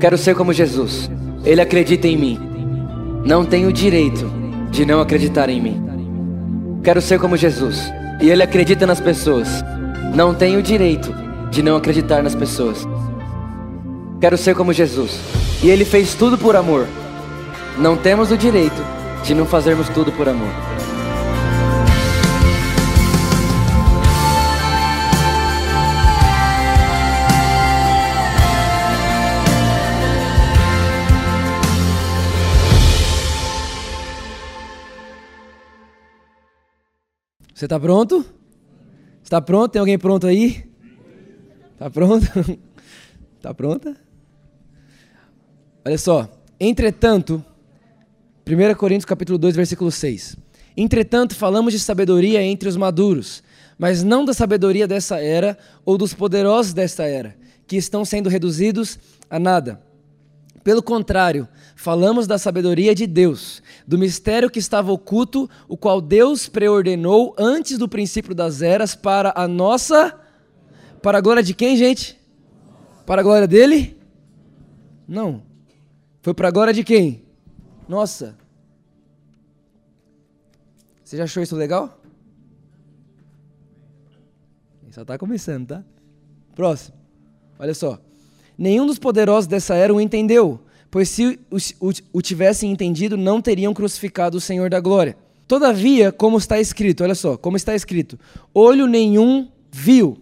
Quero ser como Jesus. Ele acredita em mim. Não tenho direito de não acreditar em mim. Quero ser como Jesus. E ele acredita nas pessoas. Não tenho direito de não acreditar nas pessoas. Quero ser como Jesus. E ele fez tudo por amor. Não temos o direito de não fazermos tudo por amor. Você está pronto? Está pronto? Tem alguém pronto aí? Está pronto? Está pronta? Olha só. Entretanto, 1 Coríntios capítulo 2, versículo 6. Entretanto, falamos de sabedoria entre os maduros, mas não da sabedoria dessa era ou dos poderosos desta era, que estão sendo reduzidos a nada. Pelo contrário, falamos da sabedoria de Deus, do mistério que estava oculto, o qual Deus preordenou antes do princípio das eras para a nossa. Para a glória de quem, gente? Para a glória dele? Não. Foi para a glória de quem? Nossa. Você já achou isso legal? Só está começando, tá? Próximo. Olha só. Nenhum dos poderosos dessa era o entendeu, pois se o, tivessem entendido, não teriam crucificado o Senhor da glória. Todavia, como está escrito, olha só, como está escrito: olho nenhum viu,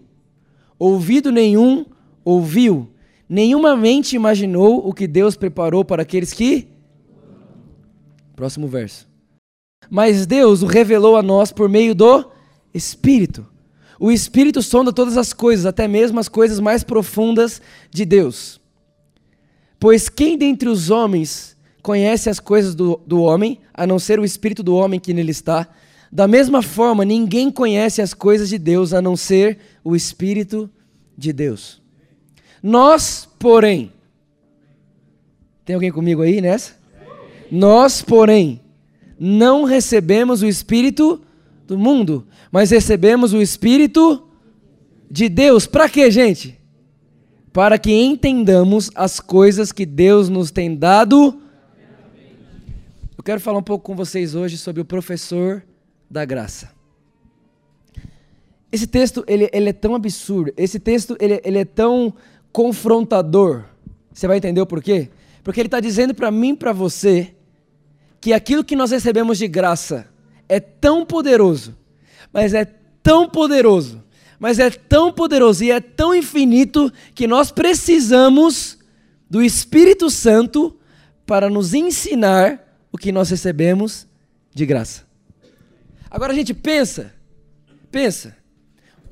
ouvido nenhum ouviu, nenhuma mente imaginou o que Deus preparou para aqueles que. Próximo verso. Mas Deus o revelou a nós por meio do Espírito. O Espírito sonda todas as coisas, até mesmo as coisas mais profundas de Deus. Pois quem dentre os homens conhece as coisas do, do homem, a não ser o Espírito do homem que nele está? Da mesma forma, ninguém conhece as coisas de Deus, a não ser o Espírito de Deus. Nós, porém, tem alguém comigo aí nessa? Nós, porém, não recebemos o Espírito do mundo, mas recebemos o Espírito de Deus. Para quê, gente? Para que entendamos as coisas que Deus nos tem dado. Eu quero falar um pouco com vocês hoje sobre o professor da graça. Esse texto ele, ele é tão absurdo, esse texto ele, ele é tão confrontador. Você vai entender o porquê? Porque ele está dizendo para mim, para você, que aquilo que nós recebemos de graça é tão poderoso mas é tão poderoso, mas é tão poderoso e é tão infinito que nós precisamos do Espírito Santo para nos ensinar o que nós recebemos de graça. Agora a gente pensa, pensa,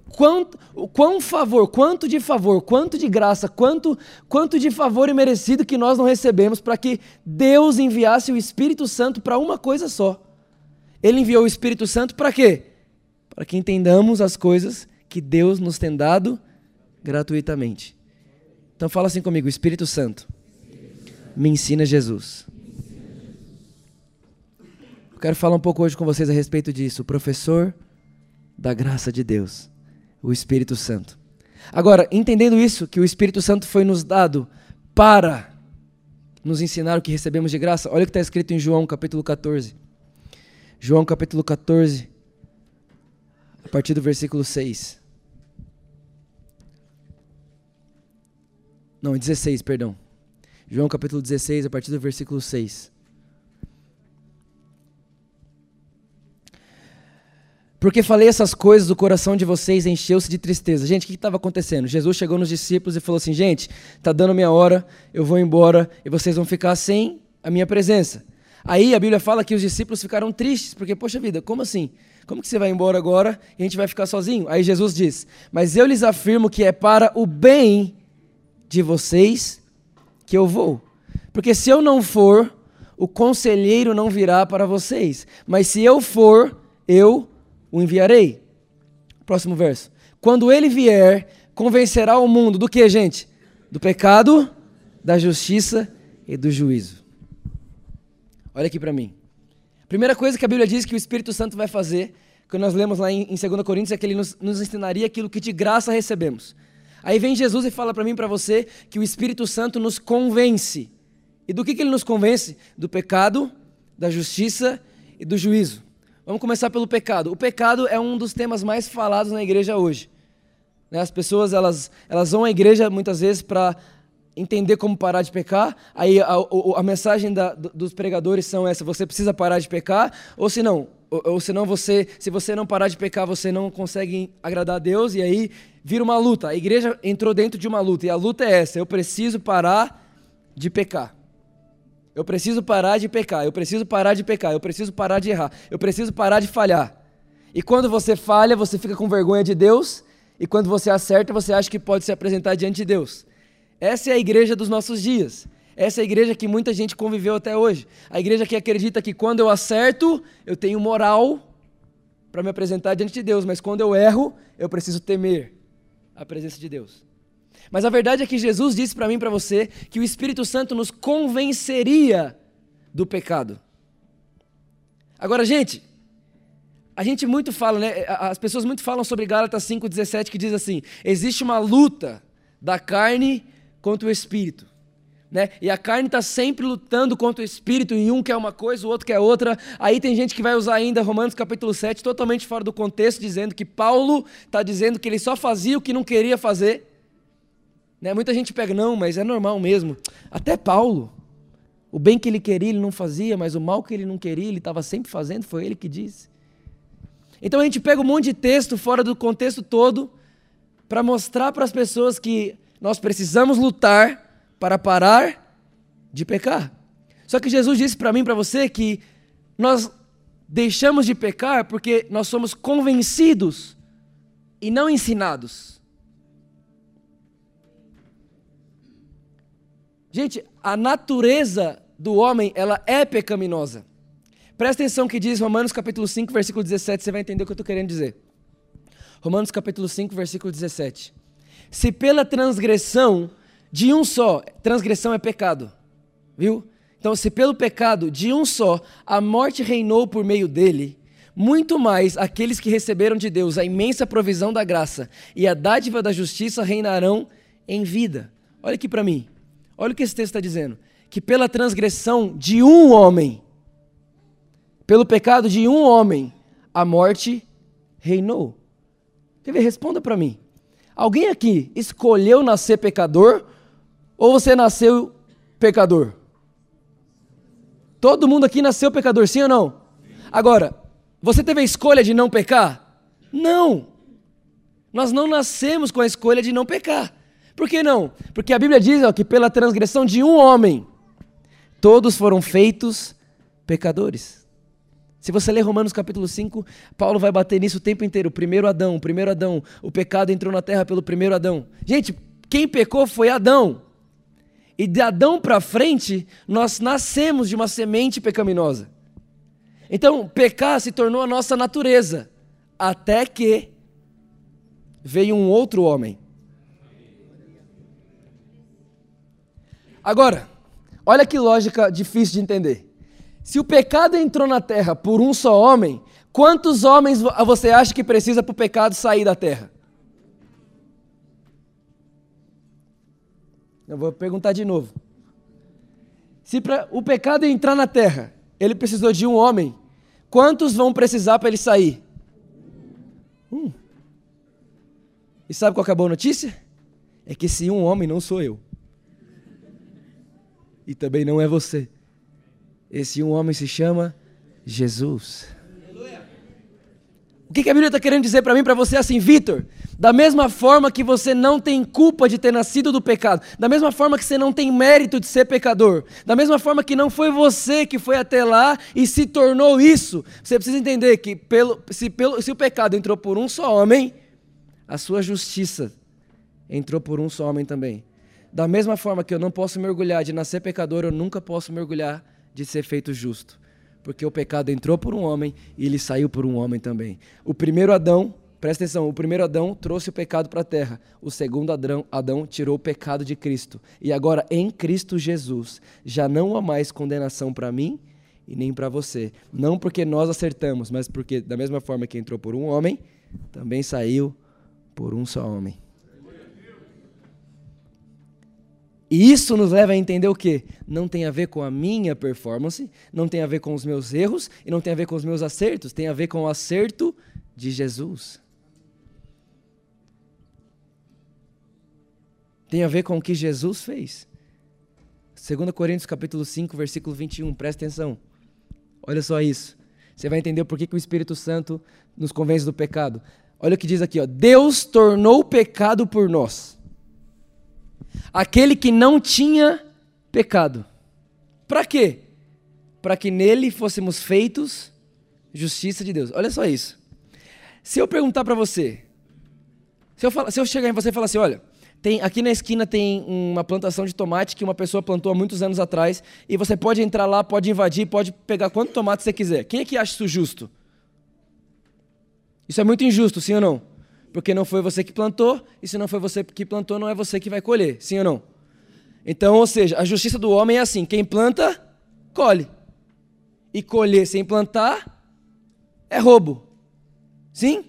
quanto, quão favor, quanto de favor, quanto de graça, quanto, quanto de favor imerecido que nós não recebemos para que Deus enviasse o Espírito Santo para uma coisa só. Ele enviou o Espírito Santo para quê? para que entendamos as coisas que Deus nos tem dado gratuitamente. Então fala assim comigo, Espírito Santo, me ensina Jesus. Eu quero falar um pouco hoje com vocês a respeito disso, o professor da graça de Deus, o Espírito Santo. Agora, entendendo isso, que o Espírito Santo foi nos dado para nos ensinar o que recebemos de graça, olha o que está escrito em João capítulo 14. João capítulo 14, a partir do versículo 6. Não, 16, perdão. João capítulo 16, a partir do versículo 6. Porque falei essas coisas, o coração de vocês encheu-se de tristeza. Gente, o que estava acontecendo? Jesus chegou nos discípulos e falou assim: Gente, está dando minha hora, eu vou embora e vocês vão ficar sem a minha presença. Aí a Bíblia fala que os discípulos ficaram tristes, porque, poxa vida, como assim? Como que você vai embora agora e a gente vai ficar sozinho? Aí Jesus diz: Mas eu lhes afirmo que é para o bem de vocês que eu vou. Porque se eu não for, o conselheiro não virá para vocês. Mas se eu for, eu o enviarei. Próximo verso. Quando ele vier, convencerá o mundo do que, gente? Do pecado, da justiça e do juízo. Olha aqui para mim. Primeira coisa que a Bíblia diz que o Espírito Santo vai fazer, que nós lemos lá em, em 2 Coríntios, é que ele nos, nos ensinaria aquilo que de graça recebemos. Aí vem Jesus e fala para mim e para você que o Espírito Santo nos convence. E do que, que ele nos convence? Do pecado, da justiça e do juízo. Vamos começar pelo pecado. O pecado é um dos temas mais falados na igreja hoje. Né, as pessoas elas, elas vão à igreja muitas vezes para entender como parar de pecar. Aí a, a, a mensagem da, dos pregadores são essa: você precisa parar de pecar, ou se não, ou, ou senão você, se você não parar de pecar, você não consegue agradar a Deus e aí vira uma luta. A igreja entrou dentro de uma luta e a luta é essa: eu preciso parar de pecar. Eu preciso parar de pecar, eu preciso parar de pecar, eu preciso parar de errar, eu preciso parar de falhar. E quando você falha, você fica com vergonha de Deus, e quando você acerta, você acha que pode se apresentar diante de Deus. Essa é a igreja dos nossos dias. Essa é a igreja que muita gente conviveu até hoje. A igreja que acredita que quando eu acerto, eu tenho moral para me apresentar diante de Deus, mas quando eu erro, eu preciso temer a presença de Deus. Mas a verdade é que Jesus disse para mim e para você que o Espírito Santo nos convenceria do pecado. Agora, gente, a gente muito fala, né? As pessoas muito falam sobre Gálatas 5:17 que diz assim: existe uma luta da carne contra o espírito. Né? E a carne está sempre lutando contra o espírito, e um quer uma coisa, o outro quer outra. Aí tem gente que vai usar ainda Romanos capítulo 7, totalmente fora do contexto, dizendo que Paulo está dizendo que ele só fazia o que não queria fazer. Né? Muita gente pega, não, mas é normal mesmo. Até Paulo, o bem que ele queria, ele não fazia, mas o mal que ele não queria, ele estava sempre fazendo, foi ele que disse. Então a gente pega um monte de texto fora do contexto todo para mostrar para as pessoas que nós precisamos lutar para parar de pecar. Só que Jesus disse para mim para você que nós deixamos de pecar porque nós somos convencidos e não ensinados. Gente, a natureza do homem, ela é pecaminosa. Presta atenção que diz Romanos capítulo 5, versículo 17, você vai entender o que eu estou querendo dizer. Romanos capítulo 5, versículo 17. Se pela transgressão de um só, transgressão é pecado, viu? Então, se pelo pecado de um só a morte reinou por meio dele, muito mais aqueles que receberam de Deus a imensa provisão da graça e a dádiva da justiça reinarão em vida. Olha aqui para mim. Olha o que esse texto está dizendo: que pela transgressão de um homem, pelo pecado de um homem, a morte reinou. Quer ver? Responda para mim. Alguém aqui escolheu nascer pecador ou você nasceu pecador? Todo mundo aqui nasceu pecador, sim ou não? Agora, você teve a escolha de não pecar? Não. Nós não nascemos com a escolha de não pecar. Por que não? Porque a Bíblia diz ó, que pela transgressão de um homem, todos foram feitos pecadores. Se você ler Romanos capítulo 5, Paulo vai bater nisso o tempo inteiro. O primeiro Adão, o primeiro Adão, o pecado entrou na terra pelo primeiro Adão. Gente, quem pecou foi Adão. E de Adão para frente, nós nascemos de uma semente pecaminosa. Então, pecar se tornou a nossa natureza, até que veio um outro homem Agora, olha que lógica difícil de entender. Se o pecado entrou na terra por um só homem, quantos homens você acha que precisa para o pecado sair da terra? Eu vou perguntar de novo. Se o pecado entrar na terra, ele precisou de um homem, quantos vão precisar para ele sair? Um. E sabe qual é a boa notícia? É que esse um homem não sou eu e também não é você. Esse um homem se chama Jesus. O que, a Bíblia está querendo dizer para mim, para você, assim, Vitor? Da mesma forma que você não tem culpa de ter nascido do pecado, da mesma forma que você não tem mérito de ser pecador, da mesma forma que não foi você que foi até lá e se tornou isso, você precisa entender que pelo, se, pelo, se o pecado entrou por um só homem, a sua justiça entrou por um só homem também. Da mesma forma que eu não posso me orgulhar de nascer pecador, eu nunca posso me orgulhar de ser feito justo. Porque o pecado entrou por um homem e ele saiu por um homem também. O primeiro Adão, presta atenção, o primeiro Adão trouxe o pecado para a terra. O segundo Adão, Adão tirou o pecado de Cristo. E agora, em Cristo Jesus, já não há mais condenação para mim e nem para você. Não porque nós acertamos, mas porque, da mesma forma que entrou por um homem, também saiu por um só homem. E isso nos leva a entender o quê? Não tem a ver com a minha performance, não tem a ver com os meus erros e não tem a ver com os meus acertos, tem a ver com o acerto de Jesus. Tem a ver com o que Jesus fez. 2 Coríntios capítulo 5, versículo 21, presta atenção. Olha só isso. Você vai entender por que, que o Espírito Santo nos convence do pecado. Olha o que diz aqui, ó. Deus tornou o pecado por nós. Aquele que não tinha pecado. Para quê? Para que nele fôssemos feitos justiça de Deus. Olha só isso. Se eu perguntar para você, se eu, falar, se eu chegar em você e falar assim, olha, tem, aqui na esquina tem uma plantação de tomate que uma pessoa plantou há muitos anos atrás e você pode entrar lá, pode invadir, pode pegar quanto tomate você quiser. Quem é que acha isso justo? Isso é muito injusto, sim ou não? Porque não foi você que plantou, e se não foi você que plantou, não é você que vai colher, sim ou não? Então, ou seja, a justiça do homem é assim: quem planta, colhe. E colher sem plantar é roubo. Sim?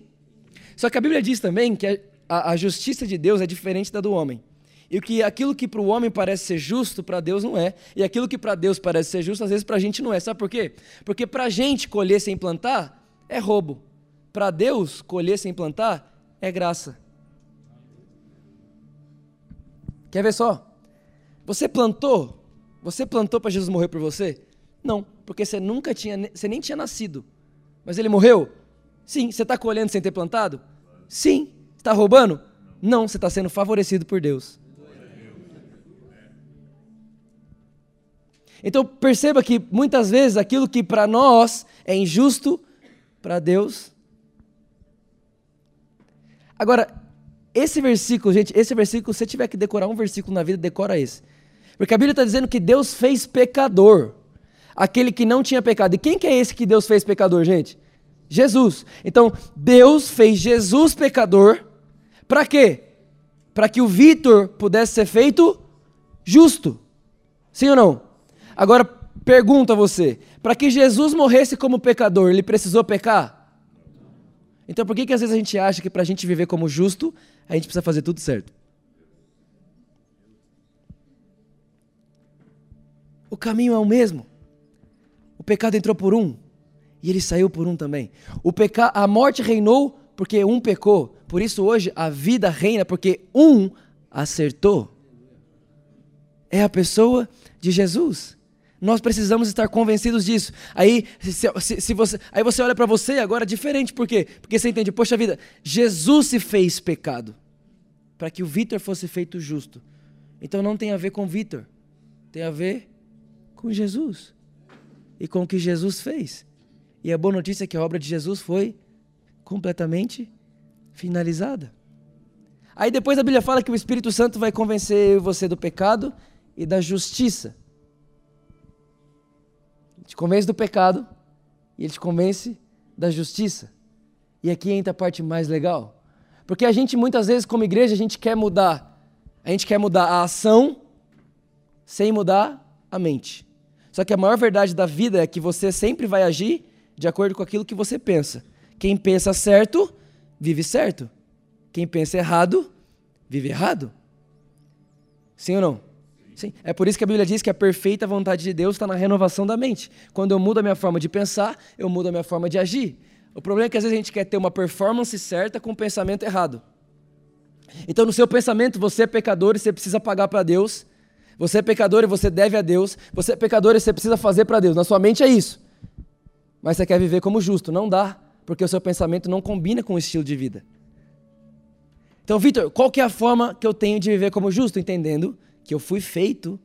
Só que a Bíblia diz também que a, a justiça de Deus é diferente da do homem. E que aquilo que para o homem parece ser justo, para Deus não é. E aquilo que para Deus parece ser justo, às vezes para a gente não é. Sabe por quê? Porque para a gente colher sem plantar é roubo. Para Deus, colher sem plantar é graça. Quer ver só? Você plantou? Você plantou para Jesus morrer por você? Não, porque você nunca tinha, você nem tinha nascido. Mas ele morreu? Sim. Você está colhendo sem ter plantado? Sim. Está roubando? Não, você está sendo favorecido por Deus. Então perceba que muitas vezes aquilo que para nós é injusto, para Deus Agora, esse versículo, gente, esse versículo, se você tiver que decorar um versículo na vida, decora esse. Porque a Bíblia está dizendo que Deus fez pecador, aquele que não tinha pecado. E quem que é esse que Deus fez pecador, gente? Jesus. Então, Deus fez Jesus pecador, para quê? Para que o Vitor pudesse ser feito justo. Sim ou não? Agora, pergunta a você: para que Jesus morresse como pecador, ele precisou pecar? Então por que, que às vezes a gente acha que para a gente viver como justo, a gente precisa fazer tudo certo? O caminho é o mesmo. O pecado entrou por um e ele saiu por um também. O peca... A morte reinou porque um pecou. Por isso hoje a vida reina porque um acertou. É a pessoa de Jesus. Nós precisamos estar convencidos disso. Aí, se, se, se você, aí você olha para você agora diferente, por quê? Porque você entende, poxa vida, Jesus se fez pecado para que o Vitor fosse feito justo. Então não tem a ver com Vitor, tem a ver com Jesus e com o que Jesus fez. E a boa notícia é que a obra de Jesus foi completamente finalizada. Aí depois a Bíblia fala que o Espírito Santo vai convencer você do pecado e da justiça te convence do pecado e ele te convence da justiça. E aqui entra a parte mais legal. Porque a gente muitas vezes como igreja a gente quer mudar. A gente quer mudar a ação sem mudar a mente. Só que a maior verdade da vida é que você sempre vai agir de acordo com aquilo que você pensa. Quem pensa certo, vive certo. Quem pensa errado, vive errado. Sim ou não? Sim. É por isso que a Bíblia diz que a perfeita vontade de Deus está na renovação da mente. Quando eu mudo a minha forma de pensar, eu mudo a minha forma de agir. O problema é que às vezes a gente quer ter uma performance certa com um pensamento errado. Então, no seu pensamento, você é pecador e você precisa pagar para Deus. Você é pecador e você deve a Deus. Você é pecador e você precisa fazer para Deus. Na sua mente é isso. Mas você quer viver como justo. Não dá, porque o seu pensamento não combina com o estilo de vida. Então, Vitor, qual que é a forma que eu tenho de viver como justo? Entendendo que eu fui feito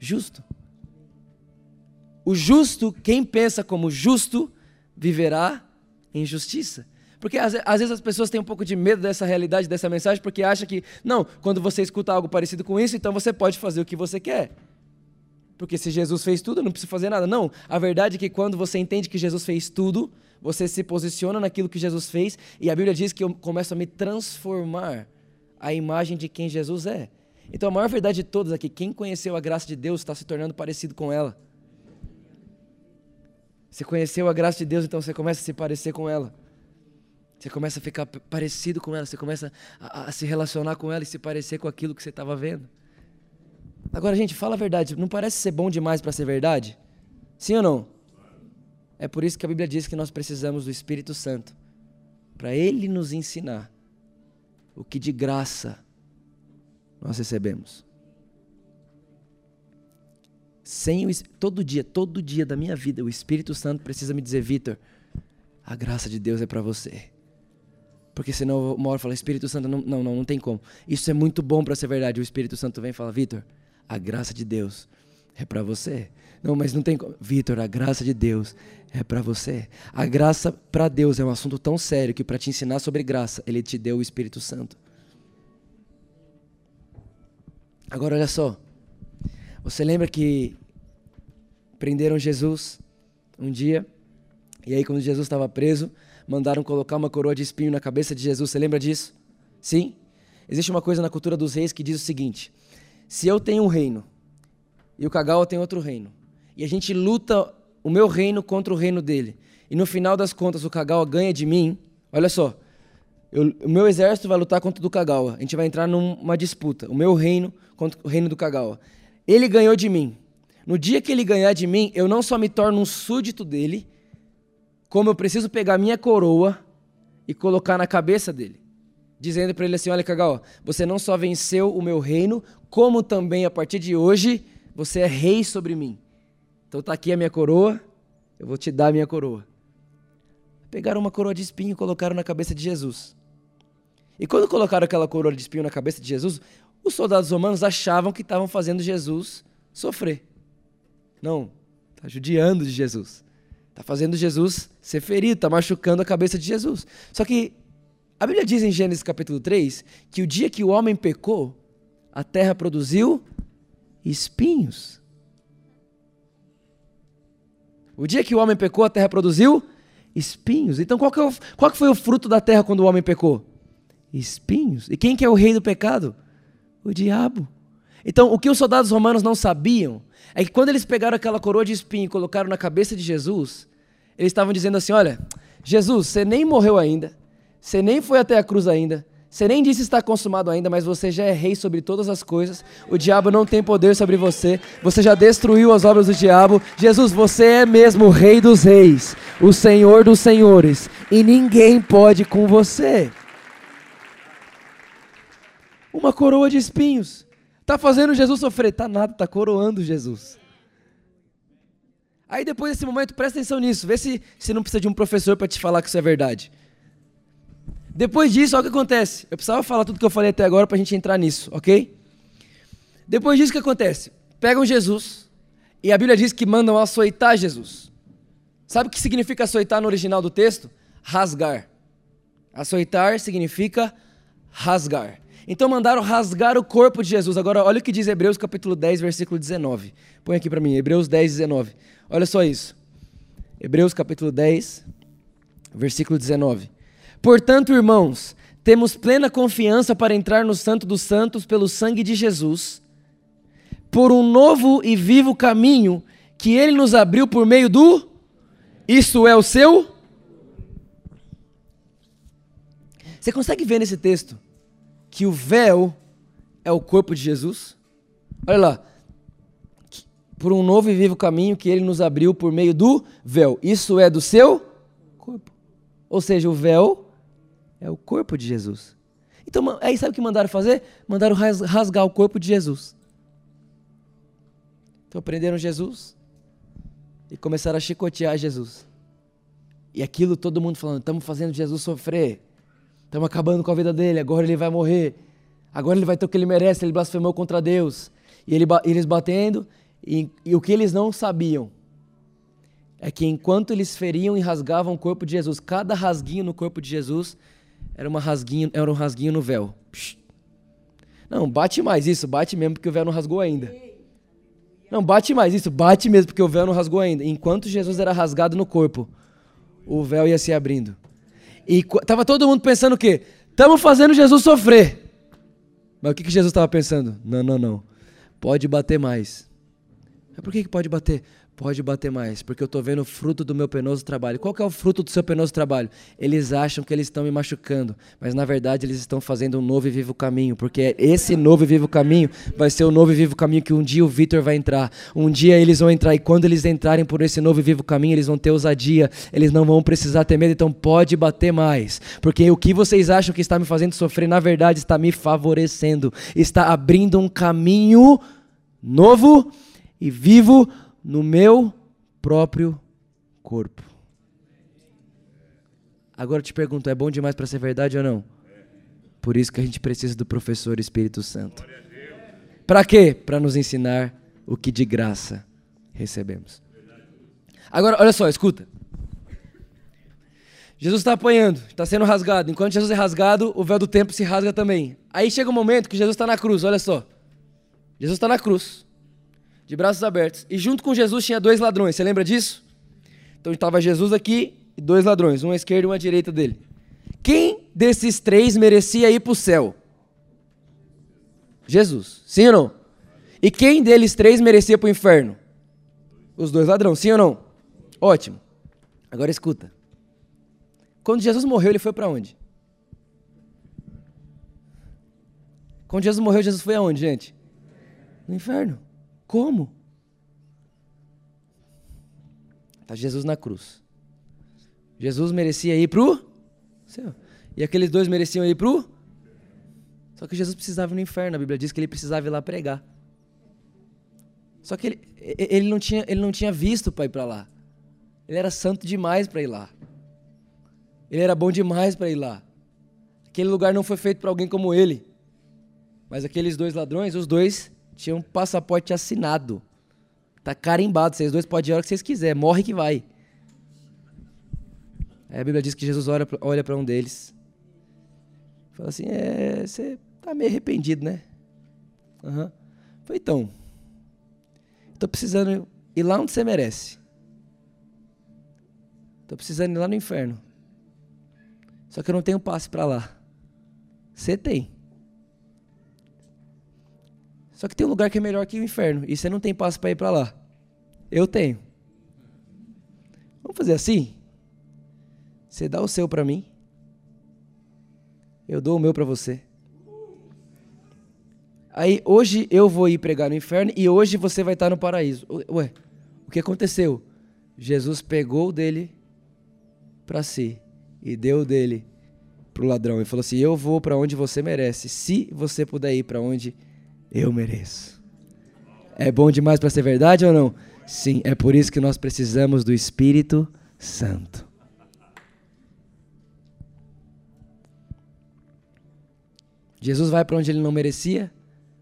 justo. O justo, quem pensa como justo, viverá em justiça. Porque às, vezes as pessoas têm um pouco de medo dessa realidade, dessa mensagem, porque acham que, não, quando você escuta algo parecido com isso, então você pode fazer o que você quer. Porque se Jesus fez tudo, eu não preciso fazer nada. Não, a verdade é que quando você entende que Jesus fez tudo, você se posiciona naquilo que Jesus fez, e a Bíblia diz que eu começo a me transformar a imagem de quem Jesus é. Então a maior verdade de todas é que quem conheceu a graça de Deus está se tornando parecido com ela. Você conheceu a graça de Deus, então você começa a se parecer com ela. Você começa a ficar parecido com ela, você começa a, a se relacionar com ela e se parecer com aquilo que você estava vendo. Agora, gente, fala a verdade. Não parece ser bom demais para ser verdade? Sim ou não? É por isso que a Bíblia diz que nós precisamos do Espírito Santo para Ele nos ensinar o que de graça nós recebemos. Sem o, todo dia, todo dia da minha vida, o Espírito Santo precisa me dizer, Vitor, a graça de Deus é para você. Porque senão uma hora fala, Espírito Santo, não, não, não, não tem como. Isso é muito bom para ser verdade. O Espírito Santo vem e fala, Vitor, a graça de Deus é para você. Não, mas não tem como. Vitor, a graça de Deus é para você. A graça para Deus é um assunto tão sério que para te ensinar sobre graça, ele te deu o Espírito Santo. Agora olha só. Você lembra que prenderam Jesus um dia? E aí quando Jesus estava preso, mandaram colocar uma coroa de espinho na cabeça de Jesus. Você lembra disso? Sim? Existe uma coisa na cultura dos reis que diz o seguinte: se eu tenho um reino e o Kagawa tem outro reino, e a gente luta o meu reino contra o reino dele, e no final das contas o Kagawa ganha de mim, olha só, o meu exército vai lutar contra o do Kagawa, a gente vai entrar numa disputa, o meu reino contra o reino do Kagawa. Ele ganhou de mim. No dia que ele ganhar de mim, eu não só me torno um súdito dele, como eu preciso pegar minha coroa e colocar na cabeça dele, dizendo para ele assim: Olha, Cagal, você não só venceu o meu reino, como também a partir de hoje você é rei sobre mim. Então tá aqui a minha coroa, eu vou te dar a minha coroa. Pegaram uma coroa de espinho e colocaram na cabeça de Jesus. E quando colocaram aquela coroa de espinho na cabeça de Jesus, os soldados romanos achavam que estavam fazendo Jesus sofrer. Não, está judiando de Jesus. Está fazendo Jesus ser ferido, está machucando a cabeça de Jesus. Só que a Bíblia diz em Gênesis capítulo 3 que o dia que o homem pecou, a terra produziu espinhos. O dia que o homem pecou, a terra produziu espinhos. Então qual que, é o, qual que foi o fruto da terra quando o homem pecou? Espinhos. E quem que é o rei do pecado? O diabo. Então o que os soldados romanos não sabiam é que quando eles pegaram aquela coroa de espinho e colocaram na cabeça de Jesus, eles estavam dizendo assim: Olha, Jesus, você nem morreu ainda, você nem foi até a cruz ainda, você nem disse estar consumado ainda, mas você já é rei sobre todas as coisas. O diabo não tem poder sobre você. Você já destruiu as obras do diabo. Jesus, você é mesmo o rei dos reis, o senhor dos senhores, e ninguém pode com você. Uma coroa de espinhos. Tá fazendo Jesus sofrer? Tá nada, tá coroando Jesus. Aí depois desse momento, presta atenção nisso, vê se, se não precisa de um professor para te falar que isso é verdade. Depois disso, olha o que acontece. Eu precisava falar tudo que eu falei até agora para a gente entrar nisso, ok? Depois disso, o que acontece? Pegam Jesus e a Bíblia diz que mandam açoitar Jesus. Sabe o que significa açoitar no original do texto? Rasgar. Açoitar significa rasgar. Então mandaram rasgar o corpo de Jesus. Agora, olha o que diz Hebreus capítulo 10, versículo 19. Põe aqui para mim, Hebreus 10, 19. Olha só isso. Hebreus capítulo 10, versículo 19. Portanto, irmãos, temos plena confiança para entrar no Santo dos Santos pelo sangue de Jesus, por um novo e vivo caminho que ele nos abriu por meio do. Isso é o seu. Você consegue ver nesse texto que o véu é o corpo de Jesus? Olha lá. Por um novo e vivo caminho que ele nos abriu por meio do véu. Isso é do seu corpo. Ou seja, o véu é o corpo de Jesus. Então, aí sabe o que mandaram fazer? Mandaram rasgar o corpo de Jesus. Então prenderam Jesus e começaram a chicotear Jesus. E aquilo todo mundo falando, estamos fazendo Jesus sofrer. Estamos acabando com a vida dele, agora ele vai morrer. Agora ele vai ter o que ele merece, ele blasfemou contra Deus. E ele, eles batendo, e, e o que eles não sabiam é que enquanto eles feriam e rasgavam o corpo de Jesus, cada rasguinho no corpo de Jesus era, uma rasguinho, era um rasguinho no véu. Não, bate mais isso, bate mesmo porque o véu não rasgou ainda. Não, bate mais isso, bate mesmo porque o véu não rasgou ainda. Enquanto Jesus era rasgado no corpo, o véu ia se abrindo. E tava todo mundo pensando o quê? Estamos fazendo Jesus sofrer. Mas o que, que Jesus estava pensando? Não, não, não. Pode bater mais. Mas por que, que pode bater? Pode bater mais, porque eu estou vendo o fruto do meu penoso trabalho. Qual que é o fruto do seu penoso trabalho? Eles acham que eles estão me machucando, mas na verdade eles estão fazendo um novo e vivo caminho, porque esse novo e vivo caminho vai ser o novo e vivo caminho que um dia o Vitor vai entrar. Um dia eles vão entrar e quando eles entrarem por esse novo e vivo caminho, eles vão ter ousadia, eles não vão precisar ter medo, então pode bater mais, porque o que vocês acham que está me fazendo sofrer, na verdade está me favorecendo, está abrindo um caminho novo e vivo no meu próprio corpo. Agora eu te pergunto, é bom demais para ser verdade ou não? Por isso que a gente precisa do professor Espírito Santo. Para quê? Para nos ensinar o que de graça recebemos. Agora, olha só, escuta. Jesus está apanhando, está sendo rasgado. Enquanto Jesus é rasgado, o véu do templo se rasga também. Aí chega um momento que Jesus está na cruz, olha só. Jesus está na cruz de braços abertos. E junto com Jesus tinha dois ladrões. Você lembra disso? Então estava Jesus aqui e dois ladrões, um à esquerda e um à direita dele. Quem desses três merecia ir para o céu? Jesus. Sim ou não? E quem deles três merecia para o inferno? Os dois ladrões. Sim ou não? Ótimo. Agora escuta. Quando Jesus morreu, ele foi para onde? Quando Jesus morreu, Jesus foi aonde, gente? No inferno. Como? Está Jesus na cruz. Jesus merecia ir para o céu. E aqueles dois mereciam ir para o. Só que Jesus precisava ir no inferno. A Bíblia diz que ele precisava ir lá pregar. Só que ele, ele, não, tinha, ele não tinha visto para ir para lá. Ele era santo demais para ir lá. Ele era bom demais para ir lá. Aquele lugar não foi feito para alguém como ele. Mas aqueles dois ladrões, os dois tinha um passaporte assinado. Tá carimbado. Vocês dois podem ir a hora que vocês quiserem. Morre que vai. Aí a Bíblia diz que Jesus olha, olha para um deles. Fala assim: É, você tá meio arrependido, né? Uhum. Falei, então. Tô precisando ir lá onde você merece. Tô precisando ir lá no inferno. Só que eu não tenho passe para lá. Você tem. Só que tem um lugar que é melhor que o inferno. E você não tem passo para ir para lá. Eu tenho. Vamos fazer assim? Você dá o seu para mim. Eu dou o meu para você. Aí hoje eu vou ir pregar no inferno e hoje você vai estar no paraíso. Ué, o que aconteceu? Jesus pegou dele para si e deu dele pro ladrão e falou assim: "Eu vou para onde você merece, se você puder ir para onde eu mereço. É bom demais para ser verdade ou não? Sim, é por isso que nós precisamos do Espírito Santo. Jesus vai para onde ele não merecia,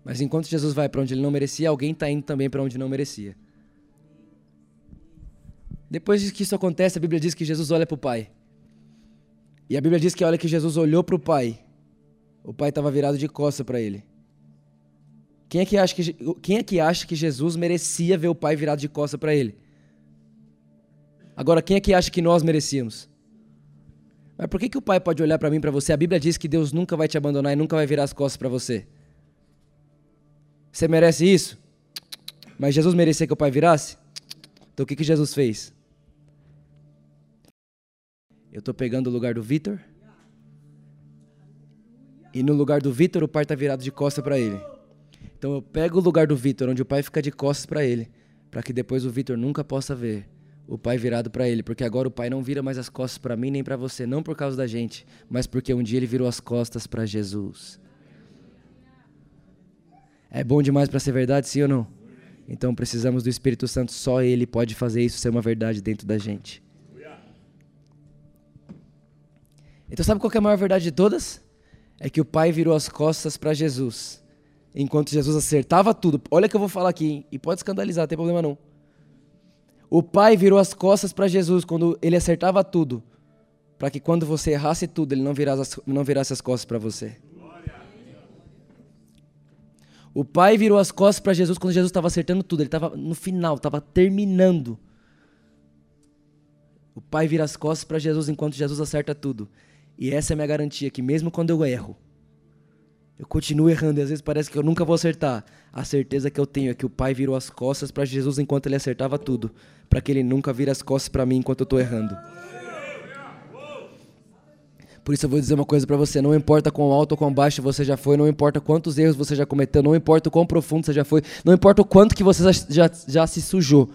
mas enquanto Jesus vai para onde ele não merecia, alguém está indo também para onde não merecia. Depois que isso acontece, a Bíblia diz que Jesus olha para o Pai. E a Bíblia diz que olha que Jesus olhou para o Pai. O Pai estava virado de costas para ele. Quem é que acha que, quem é que, acha que Jesus merecia ver o Pai virado de costas para ele? Agora, quem é que acha que nós merecíamos? Mas por que, que o Pai pode olhar para mim, para você? A Bíblia diz que Deus nunca vai te abandonar e nunca vai virar as costas para você. Você merece isso? Mas Jesus merecia que o Pai virasse? Então o que, que Jesus fez? Eu estou pegando o lugar do Vitor. E no lugar do Vitor, o pai está virado de costas para ele. Então eu pego o lugar do Vitor, onde o pai fica de costas para ele, para que depois o Vitor nunca possa ver o pai virado para ele, porque agora o pai não vira mais as costas para mim nem para você, não por causa da gente, mas porque um dia ele virou as costas para Jesus. É bom demais para ser verdade, sim ou não? Então precisamos do Espírito Santo, só ele pode fazer isso ser uma verdade dentro da gente. Então sabe qual é a maior verdade de todas? É que o pai virou as costas para Jesus enquanto Jesus acertava tudo. Olha que eu vou falar aqui, hein? e pode escandalizar, não tem problema não. O pai virou as costas para Jesus quando ele acertava tudo, para que quando você errasse tudo, ele não virasse, não virasse as costas para você. O pai virou as costas para Jesus quando Jesus estava acertando tudo, ele estava no final, estava terminando. O pai vira as costas para Jesus enquanto Jesus acerta tudo. E essa é a minha garantia, que mesmo quando eu erro, Eu continuo errando e às vezes parece que eu nunca vou acertar. A certeza que eu tenho é que o Pai virou as costas para Jesus enquanto ele acertava tudo, para que ele nunca vire as costas para mim enquanto eu estou errando. Por isso eu vou dizer uma coisa para você: não importa quão alto ou quão baixo você já foi, não importa quantos erros você já cometeu, não importa o quão profundo você já foi, não importa o quanto que você já, já, já se sujou.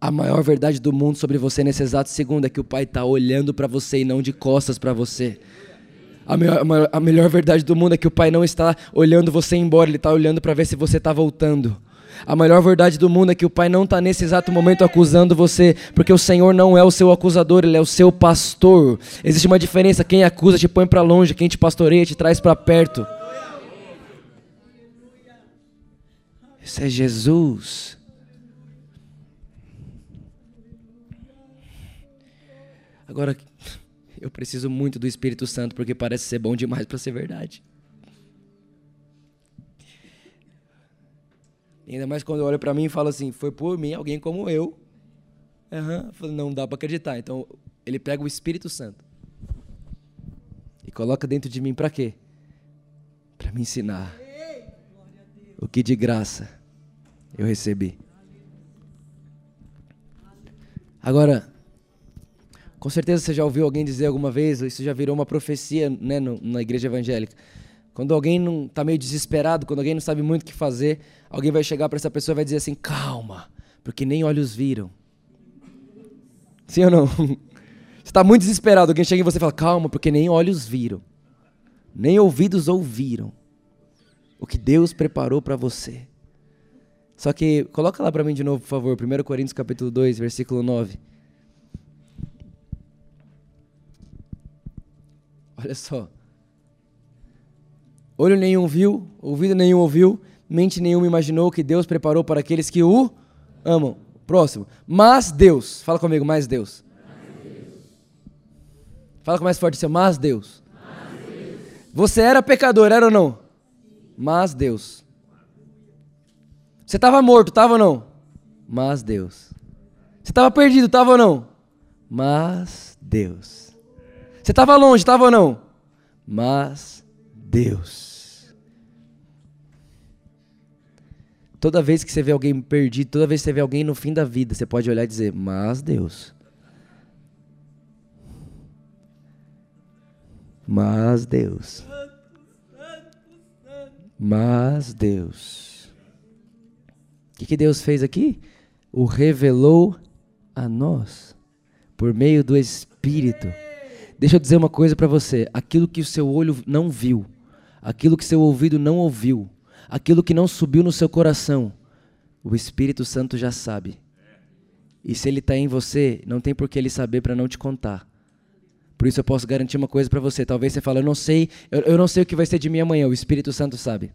A maior verdade do mundo sobre você nesse exato segundo é que o Pai está olhando para você e não de costas para você. A melhor, a melhor verdade do mundo é que o Pai não está olhando você embora, Ele está olhando para ver se você está voltando. A melhor verdade do mundo é que o Pai não está nesse exato momento acusando você, porque o Senhor não é o seu acusador, Ele é o seu pastor. Existe uma diferença: quem acusa te põe para longe, quem te pastoreia te traz para perto. Isso é Jesus. Agora, eu preciso muito do Espírito Santo porque parece ser bom demais para ser verdade. Ainda mais quando olha para mim e fala assim: foi por mim alguém como eu. Uhum. não dá para acreditar. Então ele pega o Espírito Santo e coloca dentro de mim para quê? Para me ensinar o que de graça eu recebi. Agora, com certeza você já ouviu alguém dizer alguma vez, isso já virou uma profecia né, no, na igreja evangélica. Quando alguém não está meio desesperado, quando alguém não sabe muito o que fazer, alguém vai chegar para essa pessoa e vai dizer assim: calma, porque nem olhos viram. Sim ou não? Você está muito desesperado, alguém chega e você fala: calma, porque nem olhos viram, nem ouvidos ouviram o que Deus preparou para você. Só que, coloca lá para mim de novo, por favor, 1 Coríntios capítulo 2, versículo 9. Olha só. Olho nenhum viu, ouvido nenhum ouviu, mente nenhuma imaginou que Deus preparou para aqueles que o amam. Próximo. Mas Deus. Fala comigo, mais Deus. Fala com mais forte seu, mas Deus. mas Deus. Você era pecador, era ou não? Mas Deus. Você estava morto, estava ou não? Mas Deus. Você estava perdido, estava ou não? Mas Deus. Você estava longe, estava ou não? Mas Deus. Toda vez que você vê alguém perdido, toda vez que você vê alguém no fim da vida, você pode olhar e dizer: Mas Deus. Mas Deus. Mas Deus. O que, que Deus fez aqui? O revelou a nós por meio do Espírito. Deixa eu dizer uma coisa para você: aquilo que o seu olho não viu, aquilo que seu ouvido não ouviu, aquilo que não subiu no seu coração, o Espírito Santo já sabe. E se ele está em você, não tem por que ele saber para não te contar. Por isso eu posso garantir uma coisa para você. Talvez você fale, eu não sei, eu, eu não sei o que vai ser de mim amanhã. O Espírito Santo sabe.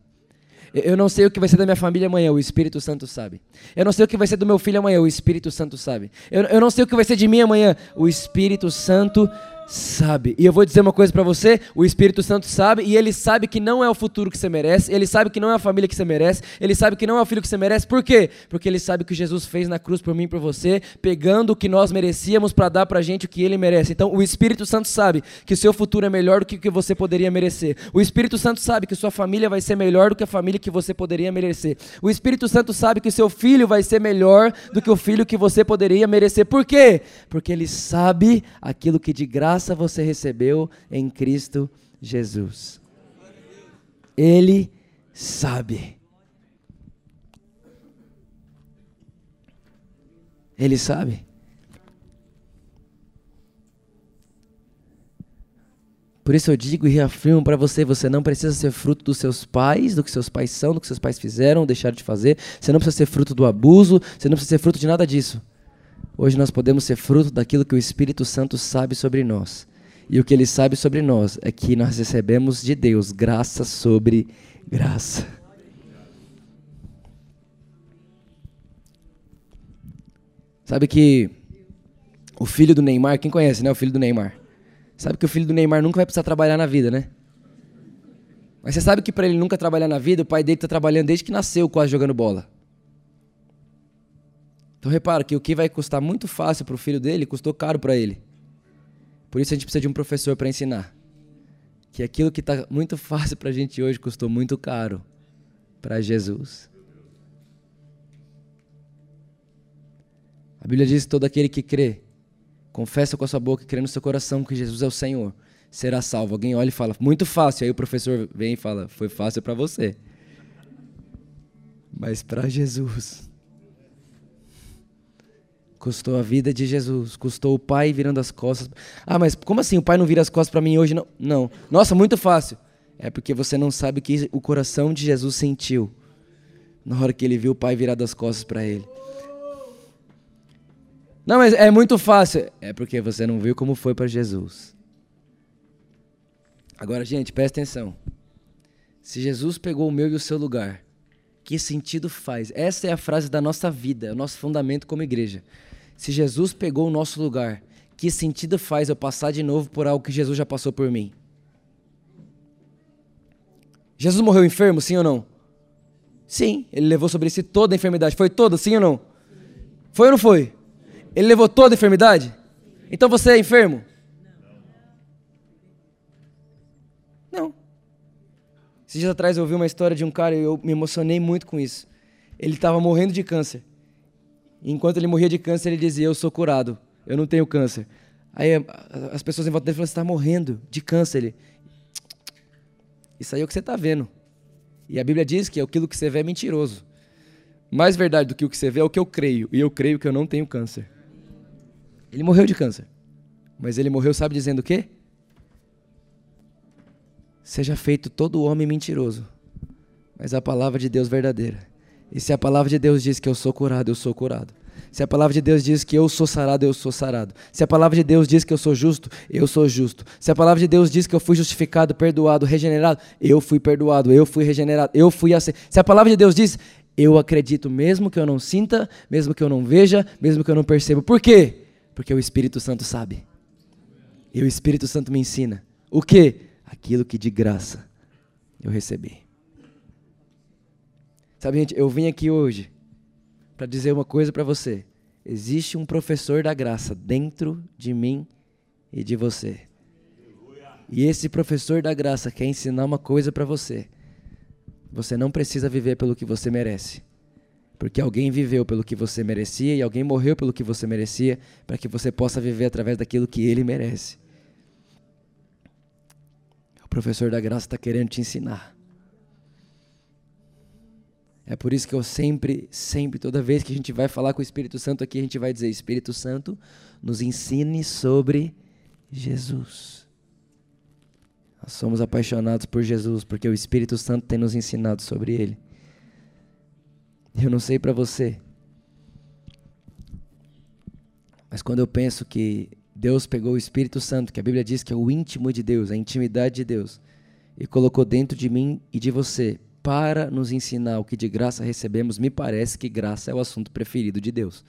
Eu não sei o que vai ser da minha família amanhã, o Espírito Santo sabe. Eu não sei o que vai ser do meu filho amanhã, o Espírito Santo sabe. Eu, eu não sei o que vai ser de mim amanhã, o Espírito Santo sabe. E eu vou dizer uma coisa para você: o Espírito Santo sabe, e ele sabe que não é o futuro que você merece, ele sabe que não é a família que você merece, ele sabe que não é o filho que você merece. Por quê? Porque ele sabe que Jesus fez na cruz por mim e por você, pegando o que nós merecíamos para dar pra gente o que ele merece. Então, o Espírito Santo sabe que o seu futuro é melhor do que o que você poderia merecer. O Espírito Santo sabe que sua família vai ser melhor do que a família que você poderia merecer. O Espírito Santo sabe que o seu filho vai ser melhor do que o filho que você poderia merecer. Por quê? Porque ele sabe aquilo que de graça graça você recebeu em Cristo Jesus. Ele sabe. Ele sabe. Por isso eu digo e reafirmo para você: você não precisa ser fruto dos seus pais, do que seus pais são, do que seus pais fizeram, deixaram de fazer. Você não precisa ser fruto do abuso, você não precisa ser fruto de nada disso. Hoje nós podemos ser fruto daquilo que o Espírito Santo sabe sobre nós. E o que ele sabe sobre nós é que nós recebemos de Deus graça sobre graça. Sabe que o filho do Neymar, quem conhece, né? O filho do Neymar. Sabe que o filho do Neymar nunca vai precisar trabalhar na vida, né? Mas você sabe que para ele nunca trabalhar na vida, o pai dele está trabalhando desde que nasceu quase jogando bola. Então repara que o que vai custar muito fácil para o filho dele, custou caro para ele. Por isso a gente precisa de um professor para ensinar. que aquilo que está muito fácil para a gente hoje custou muito caro para Jesus. A Bíblia diz que todo aquele que crê, confessa com a sua boca e crê no seu coração que Jesus é o Senhor, será salvo. Alguém olha e fala, muito fácil. Aí o professor vem e fala, foi fácil para você. Mas para Jesus, custou a vida de Jesus, custou o pai virando as costas. Ah, mas como assim o pai não vira as costas para mim hoje? Não. não. Nossa, muito fácil. É porque você não sabe o que o coração de Jesus sentiu na hora que ele viu o pai virar as costas para ele. Não, mas é muito fácil. É porque você não viu como foi para Jesus. Agora, gente, presta atenção. Se Jesus pegou o meu e o seu lugar, que sentido faz? Essa é a frase da nossa vida, é o nosso fundamento como igreja. Se Jesus pegou o nosso lugar, que sentido faz eu passar de novo por algo que Jesus já passou por mim? Jesus morreu enfermo, sim ou não? Sim, ele levou sobre si toda a enfermidade. Foi toda, sim ou não? Foi ou não foi? Ele levou toda a enfermidade? Então você é enfermo? Não. Esses dias atrás eu ouvi uma história de um cara e eu me emocionei muito com isso. Ele estava morrendo de câncer. Enquanto ele morria de câncer, ele dizia: Eu sou curado, eu não tenho câncer. Aí as pessoas em volta dele falaram: Você está morrendo de câncer. Ele, Isso aí é o que você está vendo. E a Bíblia diz que aquilo que você vê é mentiroso. Mais verdade do que o que você vê é o que eu creio. E eu creio que eu não tenho câncer. Ele morreu de câncer. Mas ele morreu, sabe, dizendo o quê? Seja feito todo homem mentiroso, mas a palavra de Deus verdadeira. E se a palavra de Deus diz que eu sou curado, eu sou curado. Se a palavra de Deus diz que eu sou sarado, eu sou sarado. Se a palavra de Deus diz que eu sou justo, eu sou justo. Se a palavra de Deus diz que eu fui justificado, perdoado, regenerado, eu fui perdoado, eu fui regenerado, eu fui aceito. Se a palavra de Deus diz, eu acredito mesmo que eu não sinta, mesmo que eu não veja, mesmo que eu não perceba. Por quê? Porque o Espírito Santo sabe. E o Espírito Santo me ensina. O quê? aquilo que de graça eu recebi. Sabe, gente, eu vim aqui hoje para dizer uma coisa para você. Existe um professor da graça dentro de mim e de você. E esse professor da graça quer ensinar uma coisa para você. Você não precisa viver pelo que você merece. Porque alguém viveu pelo que você merecia e alguém morreu pelo que você merecia, para que você possa viver através daquilo que ele merece. O professor da graça está querendo te ensinar. É por isso que eu sempre, sempre, toda vez que a gente vai falar com o Espírito Santo aqui, a gente vai dizer: Espírito Santo, nos ensine sobre Jesus. Nós somos apaixonados por Jesus, porque o Espírito Santo tem nos ensinado sobre Ele. Eu não sei para você, mas quando eu penso que Deus pegou o Espírito Santo, que a Bíblia diz que é o íntimo de Deus, a intimidade de Deus, e colocou dentro de mim e de você para nos ensinar o que de graça recebemos. Me parece que graça é o assunto preferido de Deus.